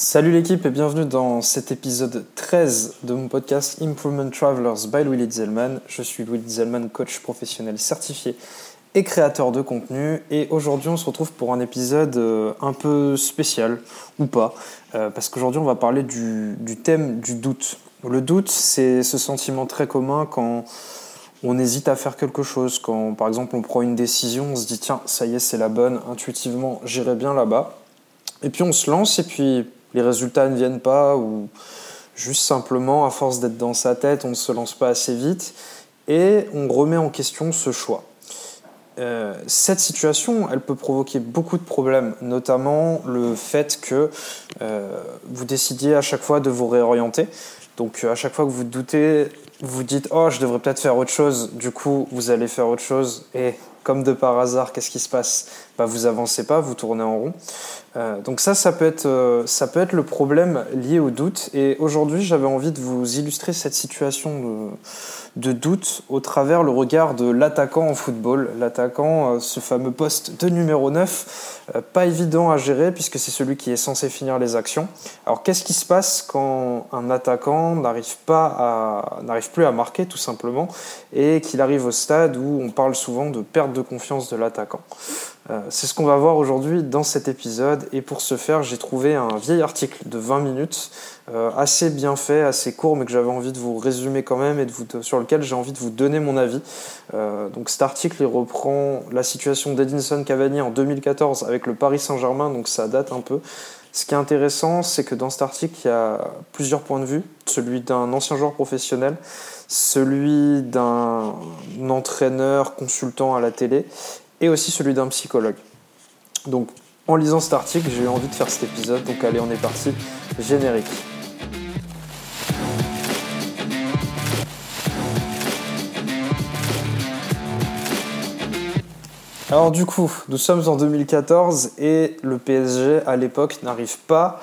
Salut l'équipe et bienvenue dans cet épisode 13 de mon podcast Improvement Travelers by Louis Zellman. Je suis Louis Zellman, coach professionnel certifié et créateur de contenu. Et aujourd'hui, on se retrouve pour un épisode euh, un peu spécial, ou pas, euh, parce qu'aujourd'hui, on va parler du, thème du doute. Le doute, c'est ce sentiment très commun quand on hésite à faire quelque chose, quand par exemple on prend une décision, on se dit tiens, ça y est, c'est la bonne, intuitivement, j'irai bien là-bas. Et puis on se lance et puis les résultats ne viennent pas ou juste simplement, à force d'être dans sa tête, on ne se lance pas assez vite et on remet en question ce choix. Euh, cette situation, elle peut provoquer beaucoup de problèmes, notamment le fait que euh, vous décidiez à chaque fois de vous réorienter. Donc à chaque fois que vous doutez, vous dites oh je devrais peut-être faire autre chose. Du coup vous allez faire autre chose et comme de par hasard, qu'est-ce qui se passe? Bah, Vous avancez pas, vous tournez en rond. Euh, donc ça, ça peut, être, euh, ça peut être le problème lié au doute. Et aujourd'hui, j'avais envie de vous illustrer cette situation de, doute au travers le regard de l'attaquant en football. L'attaquant, euh, ce fameux poste de numéro 9, pas évident à gérer puisque c'est celui qui est censé finir les actions. Alors qu'est-ce qui se passe quand un attaquant n'arrive plus à marquer tout simplement et qu'il arrive au stade où on parle souvent de perte de confiance de l'attaquant? euh, c'est ce qu'on va voir aujourd'hui dans cet épisode. Et pour ce faire, j'ai trouvé un vieil article de 20 minutes, euh, assez bien fait, assez court, mais que j'avais envie de vous résumer quand même et de vous, sur lequel j'ai envie de vous donner mon avis. Euh, donc cet article, il reprend la situation d'Edinson Cavani en 2014 avec le Paris Saint-Germain, donc ça date un peu. Ce qui est intéressant, c'est que dans cet article, il y a plusieurs points de vue. Celui d'un ancien joueur professionnel, celui d'un entraîneur consultant à la télé et aussi celui d'un psychologue. Donc en lisant cet article, j'ai eu envie de faire cet épisode, donc allez, on est parti, générique. Alors du coup, nous sommes en 2014 et le PSG à l'époque n'arrive pas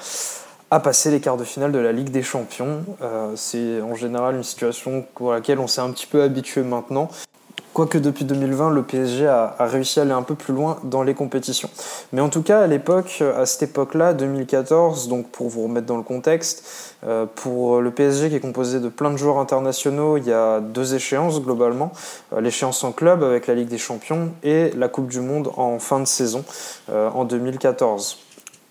à passer les quarts de finale de la Ligue des Champions. Euh, c'est en général une situation pour laquelle on s'est un petit peu habitué maintenant. Quoique depuis 2020, le PSG a, réussi à aller un peu plus loin dans les compétitions. Mais en tout cas, à l'époque, à cette époque-là, 2014, donc pour vous remettre dans le contexte, euh, pour le PSG qui est composé de plein de joueurs internationaux, il y a deux échéances globalement. Euh, l'échéance en club avec la Ligue des Champions et la Coupe du Monde en fin de saison euh, en 2014.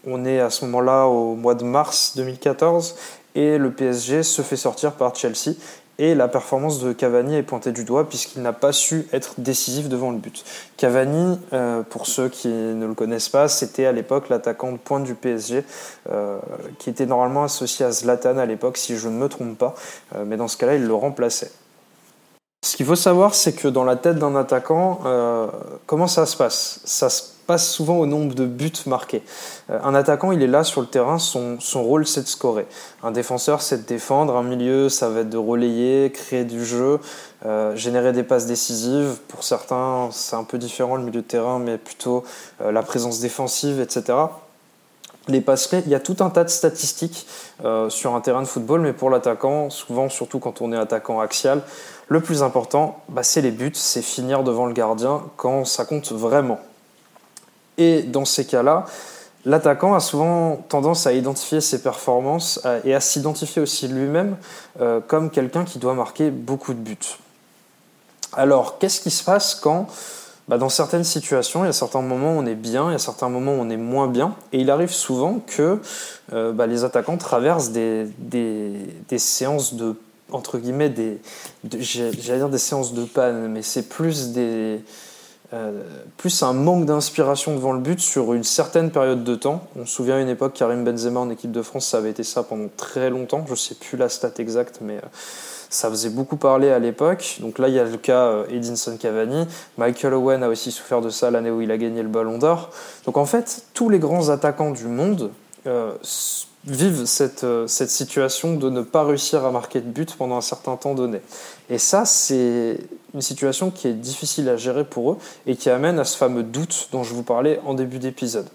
On est à ce moment-là au mois de mars 2014 et le PSG se fait sortir par Chelsea et la performance de Cavani est pointée du doigt puisqu'il n'a pas su être décisif devant le but. Cavani, euh, pour ceux qui ne le connaissent pas, c'était à l'époque l'attaquant de pointe du PSG, euh, qui était normalement associé à Zlatan à l'époque, si je ne me trompe pas, euh, mais dans ce cas-là, il le remplaçait. Ce qu'il faut savoir, c'est que dans la tête d'un attaquant, comment ça se passe? Ça se passe souvent au nombre de buts marqués. Euh, un attaquant, il est là sur le terrain, son, son rôle c'est de scorer. Un défenseur, c'est de défendre. Un milieu, ça va être de relayer, créer du jeu, euh, générer des passes décisives. Pour certains, c'est un peu différent le milieu de terrain, mais plutôt euh, la présence défensive, etc. Les passes il y a tout un tas de statistiques sur un terrain de football, mais pour l'attaquant, souvent, surtout quand on est attaquant axial, le plus important, bah, c'est les buts, c'est finir devant le gardien quand ça compte vraiment. Et dans ces cas-là, l'attaquant a souvent tendance à identifier ses performances et à s'identifier aussi lui-même euh, comme quelqu'un qui doit marquer beaucoup de buts. Alors, qu'est-ce qui se passe quand, bah, dans certaines situations, il y a certains moments où on est bien, il y a certains moments où on est moins bien, et il arrive souvent que euh, bah, les attaquants traversent des, séances de, entre guillemets, des, j'allais dire des séances de panne, mais c'est plus des, euh, plus un manque d'inspiration devant le but sur une certaine période de temps. On se souvient à une époque, Karim Benzema en équipe de France, ça avait été ça pendant très longtemps. Je ne sais plus la stat exacte, mais euh, ça faisait beaucoup parler à l'époque. Donc là, il y a le cas euh, Edinson Cavani. Michael Owen a aussi souffert de ça l'année où il a gagné le Ballon d'Or. Donc en fait, tous les grands attaquants du monde vivent cette, euh, cette situation de ne pas réussir à marquer de but pendant un certain temps donné. Et ça, c'est une situation qui est difficile à gérer pour eux et qui amène à ce fameux doute dont je vous parlais en début d'épisode.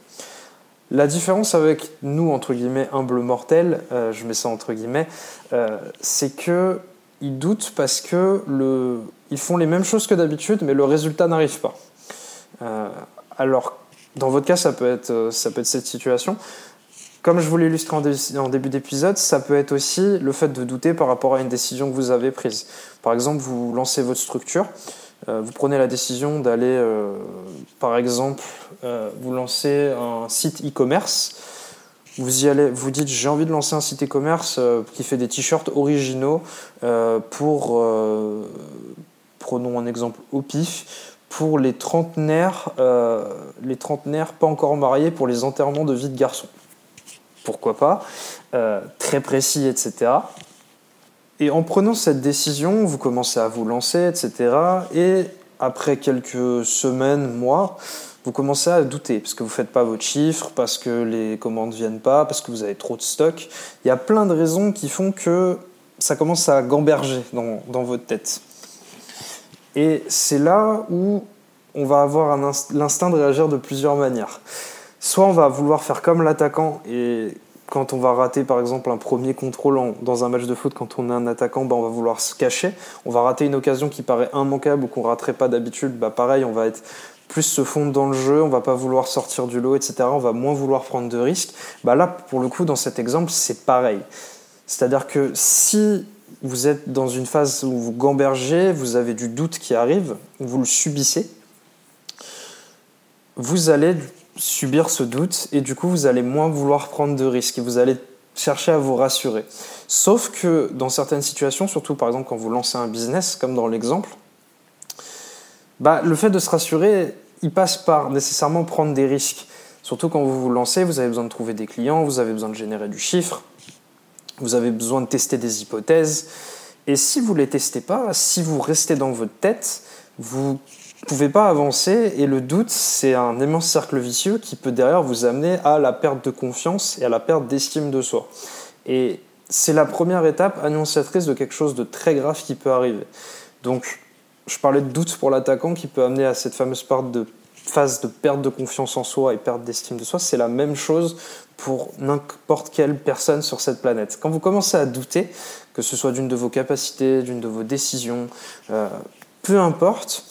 La différence avec nous, entre guillemets, humbles mortels, euh, je mets ça entre guillemets, euh, c'est que ils doutent parce que le, ils font les mêmes choses que d'habitude, mais le résultat n'arrive pas. alors, dans votre cas, ça peut être, ça peut être cette situation comme je vous l'ai illustré en, début d'épisode, ça peut être aussi le fait de douter par rapport à une décision que vous avez prise. Par exemple, vous lancez votre structure, euh, vous prenez la décision d'aller, euh, par exemple, euh, vous lancer un site e-commerce. Vous vous dites j'ai envie de lancer un site e-commerce qui fait des t-shirts originaux pour, prenons un exemple au pif, pour les trentenaires pas encore mariés pour les enterrements de vie de garçon pourquoi pas, euh, très précis, etc. Et en prenant cette décision, vous commencez à vous lancer, etc. Et après quelques semaines, mois, vous commencez à douter parce que vous ne faites pas votre chiffre, parce que les commandes ne viennent pas, parce que vous avez trop de stock. Il y a plein de raisons qui font que ça commence à gamberger dans, dans votre tête. Et c'est là où on va avoir l'instinct de réagir de plusieurs manières on va vouloir faire comme l'attaquant et quand on va rater par exemple un premier contrôle dans un match de foot, quand on est un attaquant, bah, on va vouloir se cacher. On va rater une occasion qui paraît immanquable ou qu'on raterait pas d'habitude. Bah, pareil, on va être plus se fondre dans le jeu, on va pas vouloir sortir du lot, etc. On va moins vouloir prendre de risques. Bah, là, pour le coup, dans cet exemple, c'est pareil. C'est-à-dire que si vous êtes dans une phase où vous gambergez, vous avez du doute qui arrive, vous le subissez, vous allez subir ce doute et du coup vous allez moins vouloir prendre de risques et vous allez chercher à vous rassurer. Sauf que dans certaines situations, surtout par exemple quand vous lancez un business, comme dans l'exemple, bah, le fait de se rassurer, il passe par nécessairement prendre des risques. Surtout quand vous vous lancez, vous avez besoin de trouver des clients, vous avez besoin de générer du chiffre, vous avez besoin de tester des hypothèses. Et si vous ne les testez pas, si vous restez dans votre tête, vous ne pouvez pas avancer et le doute, c'est un immense cercle vicieux qui peut derrière vous amener à la perte de confiance et à la perte d'estime de soi. Et c'est la première étape annonciatrice de quelque chose de très grave qui peut arriver. Donc, je parlais de doute pour l'attaquant qui peut amener à cette fameuse phase de perte de confiance en soi et perte d'estime de soi. C'est la même chose pour n'importe quelle personne sur cette planète. Quand vous commencez à douter, que ce soit d'une de vos capacités, d'une de vos décisions, euh, peu importe,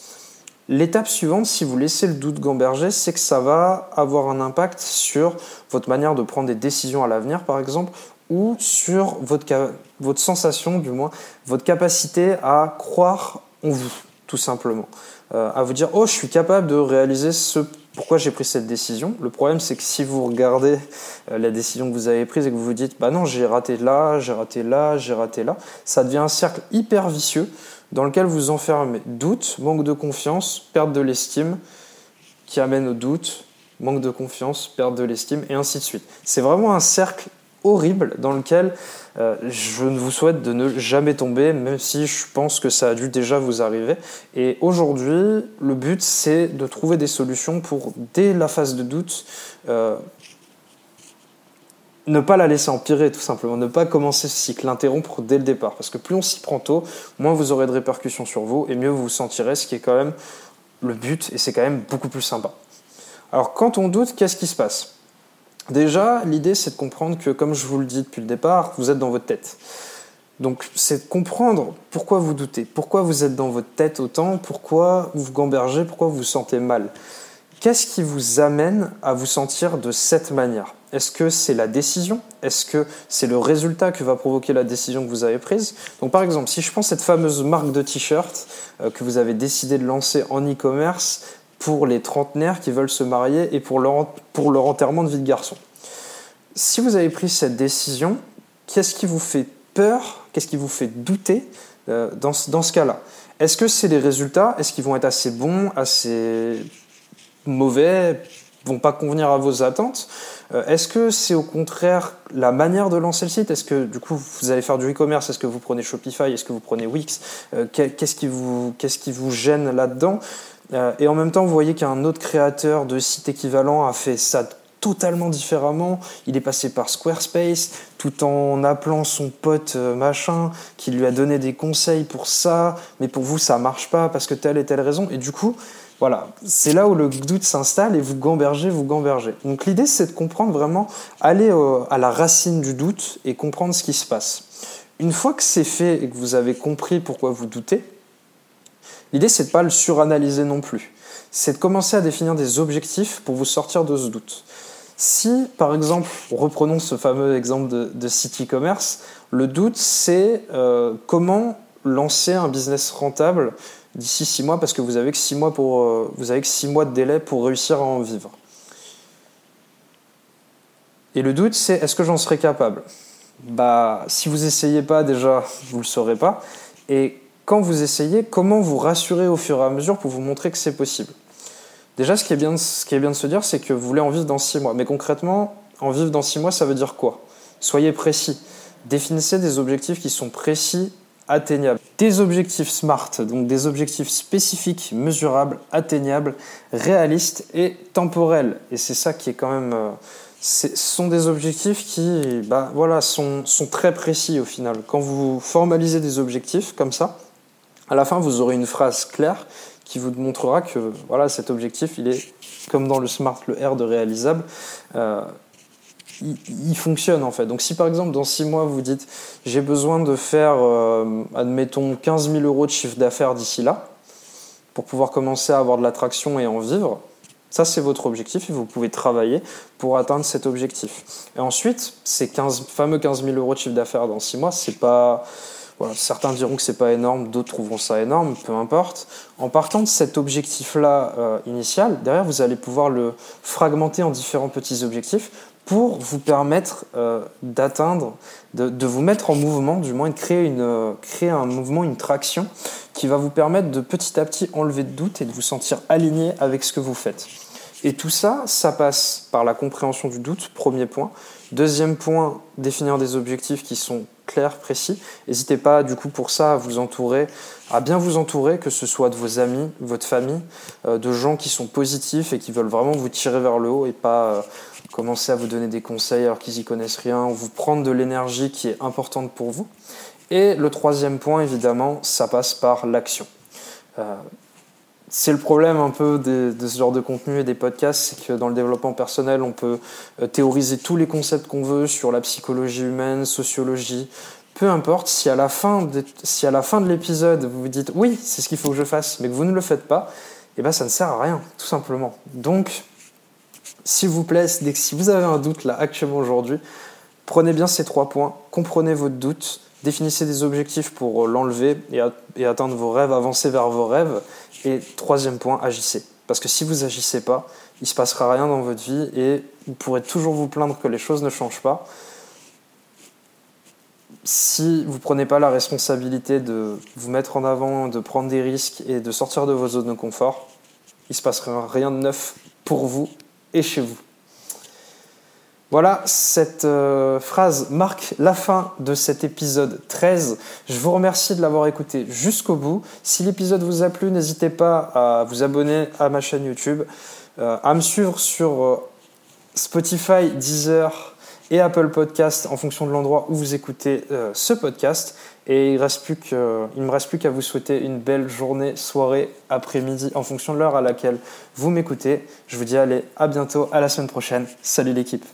L'étape suivante, si vous laissez le doute gamberger, c'est que ça va avoir un impact sur votre manière de prendre des décisions à l'avenir, par exemple, ou sur votre, votre sensation, du moins, votre capacité à croire en vous, tout simplement. Euh, à vous dire, oh, je suis capable de réaliser ce pourquoi j'ai pris cette décision. Le problème, c'est que si vous regardez euh, la décision que vous avez prise et que vous vous dites, bah non, j'ai raté là, j'ai raté là, j'ai raté là, ça devient un cercle hyper vicieux dans lequel vous enfermez doute, manque de confiance, perte de l'estime, qui amène au doute, manque de confiance, perte de l'estime, et ainsi de suite. C'est vraiment un cercle horrible dans lequel euh, je ne vous souhaite de ne jamais tomber, même si je pense que ça a dû déjà vous arriver. Et aujourd'hui, le but, c'est de trouver des solutions pour, dès la phase de doute, euh, ne pas la laisser empirer, tout simplement. Ne pas commencer ce cycle, l'interrompre dès le départ. Parce que plus on s'y prend tôt, moins vous aurez de répercussions sur vous et mieux vous vous sentirez, ce qui est quand même le but et c'est quand même beaucoup plus sympa. Alors, quand on doute, qu'est-ce qui se passe? Déjà, l'idée, c'est de comprendre que, comme je vous le dis depuis le départ, vous êtes dans votre tête. Donc, c'est de comprendre pourquoi vous doutez, pourquoi vous êtes dans votre tête autant, pourquoi vous gambergez, pourquoi vous vous sentez mal. Qu'est-ce qui vous amène à vous sentir de cette manière? Est-ce que c'est la décision? Est-ce que c'est le résultat que va provoquer la décision que vous avez prise? Donc par exemple, si je prends cette fameuse marque de t-shirt euh, que vous avez décidé de lancer en e-commerce pour les trentenaires qui veulent se marier et pour leur, pour leur enterrement de vie de garçon. Si vous avez pris cette décision, qu'est-ce qui vous fait peur? Qu'est-ce qui vous fait douter euh, dans, dans ce cas-là? Est-ce que c'est les résultats? Est-ce qu'ils vont être assez bons, assez mauvais vont pas convenir à vos attentes. Euh, Est-ce que c'est au contraire la manière de lancer le site? Est-ce que du coup vous allez faire du e-commerce? Est-ce que vous prenez Shopify? Est-ce que vous prenez Wix? Euh, Qu'est-ce qui qui vous gêne là-dedans? Euh, Et en même temps, vous voyez qu'un autre créateur de site équivalent a fait ça totalement différemment. Il est passé par Squarespace tout en appelant son pote machin qui lui a donné des conseils pour ça, mais pour vous ça marche pas parce que telle et telle raison. Et du coup, voilà, c'est là où le doute s'installe et vous gambergez, vous gambergez. Donc l'idée, c'est de comprendre vraiment, aller à la racine du doute et comprendre ce qui se passe. Une fois que c'est fait et que vous avez compris pourquoi vous doutez, l'idée, c'est de pas le suranalyser non plus. C'est de commencer à définir des objectifs pour vous sortir de ce doute. Si, par exemple, reprenons ce fameux exemple de, City Commerce, le doute, c'est euh, comment lancer un business rentable d'ici six mois, parce que vous avez que six mois pour, euh, vous avez que six mois de délai pour réussir à en vivre. Et le doute, c'est est-ce que j'en serai capable? Bah, si vous essayez pas déjà, vous le saurez pas. Et quand vous essayez, comment vous rassurer au fur et à mesure pour vous montrer que c'est possible? Déjà, ce qui est bien, ce qui est bien de se dire, c'est que vous voulez en vivre dans six mois. Mais concrètement, en vivre dans six mois, ça veut dire quoi? Soyez précis. Définissez des objectifs qui sont précis, atteignables. Des objectifs SMART, donc des objectifs spécifiques, mesurables, atteignables, réalistes et temporels. Et c'est ça qui est quand même... Euh, ce sont des objectifs qui bah, voilà, sont, sont très précis au final. Quand vous formalisez des objectifs comme ça, à la fin, vous aurez une phrase claire qui vous montrera que voilà, cet objectif, il est comme dans le SMART, le R de réalisable, euh, il, fonctionne en fait. Donc si par exemple dans six mois vous dites j'ai besoin de faire, euh, admettons, 15 000 euros de chiffre d'affaires d'ici là, pour pouvoir commencer à avoir de l'attraction et en vivre, ça, c'est votre objectif et vous pouvez travailler pour atteindre cet objectif. Et ensuite, ces 15, fameux 15 000 euros de chiffre d'affaires dans 6 mois, c'est pas. Certains diront que c'est pas énorme, d'autres trouveront ça énorme, peu importe. En partant de cet objectif-là euh, initial, derrière, vous allez pouvoir le fragmenter en différents petits objectifs pour vous permettre euh, d'atteindre, de, vous mettre en mouvement, du moins de créer, une, euh, créer un mouvement, une traction qui va vous permettre de petit à petit enlever de doute et de vous sentir aligné avec ce que vous faites. Et tout ça, ça passe par la compréhension du doute, premier point. Deuxième point, définir des objectifs qui sont clairs, précis. N'hésitez pas, du coup, pour ça, à vous entourer, à bien vous entourer, que ce soit de vos amis, votre famille, euh, de gens qui sont positifs et qui veulent vraiment vous tirer vers le haut et pas commencer à vous donner des conseils alors qu'ils y connaissent rien, vous prendre de l'énergie qui est importante pour vous. Et le troisième point, évidemment, ça passe par l'action. Euh, c'est le problème un peu de, ce genre de contenu et des podcasts, c'est que dans le développement personnel, on peut euh, théoriser tous les concepts qu'on veut sur la psychologie humaine, sociologie, peu importe, si à la fin de, si à la fin de l'épisode vous vous dites oui, c'est ce qu'il faut que je fasse, mais que vous ne le faites pas, eh ben ça ne sert à rien, tout simplement. Donc s'il vous plaît, si vous avez un doute là actuellement aujourd'hui, prenez bien ces trois points, comprenez votre doute, définissez des objectifs pour euh, l'enlever et, atteindre vos rêves, avancer vers vos rêves. Et troisième point, agissez. Parce que si vous agissez pas, il se passera rien dans votre vie et vous pourrez toujours vous plaindre que les choses ne changent pas. Si vous ne prenez pas la responsabilité de vous mettre en avant, de prendre des risques et de sortir de vos zones de confort, il ne se passera rien de neuf pour vous et chez vous. Voilà, cette euh, phrase marque la fin de cet épisode 13. Je vous remercie de l'avoir écouté jusqu'au bout. Si l'épisode vous a plu, n'hésitez pas à vous abonner à ma chaîne YouTube, euh, à me suivre sur euh, Spotify, Deezer et Apple Podcast en fonction de l'endroit où vous écoutez ce podcast. Et il ne me reste plus qu'à vous souhaiter une belle journée, soirée, après-midi, en fonction de l'heure à laquelle vous m'écoutez. Je vous dis allez, à bientôt, à la semaine prochaine. Salut l'équipe.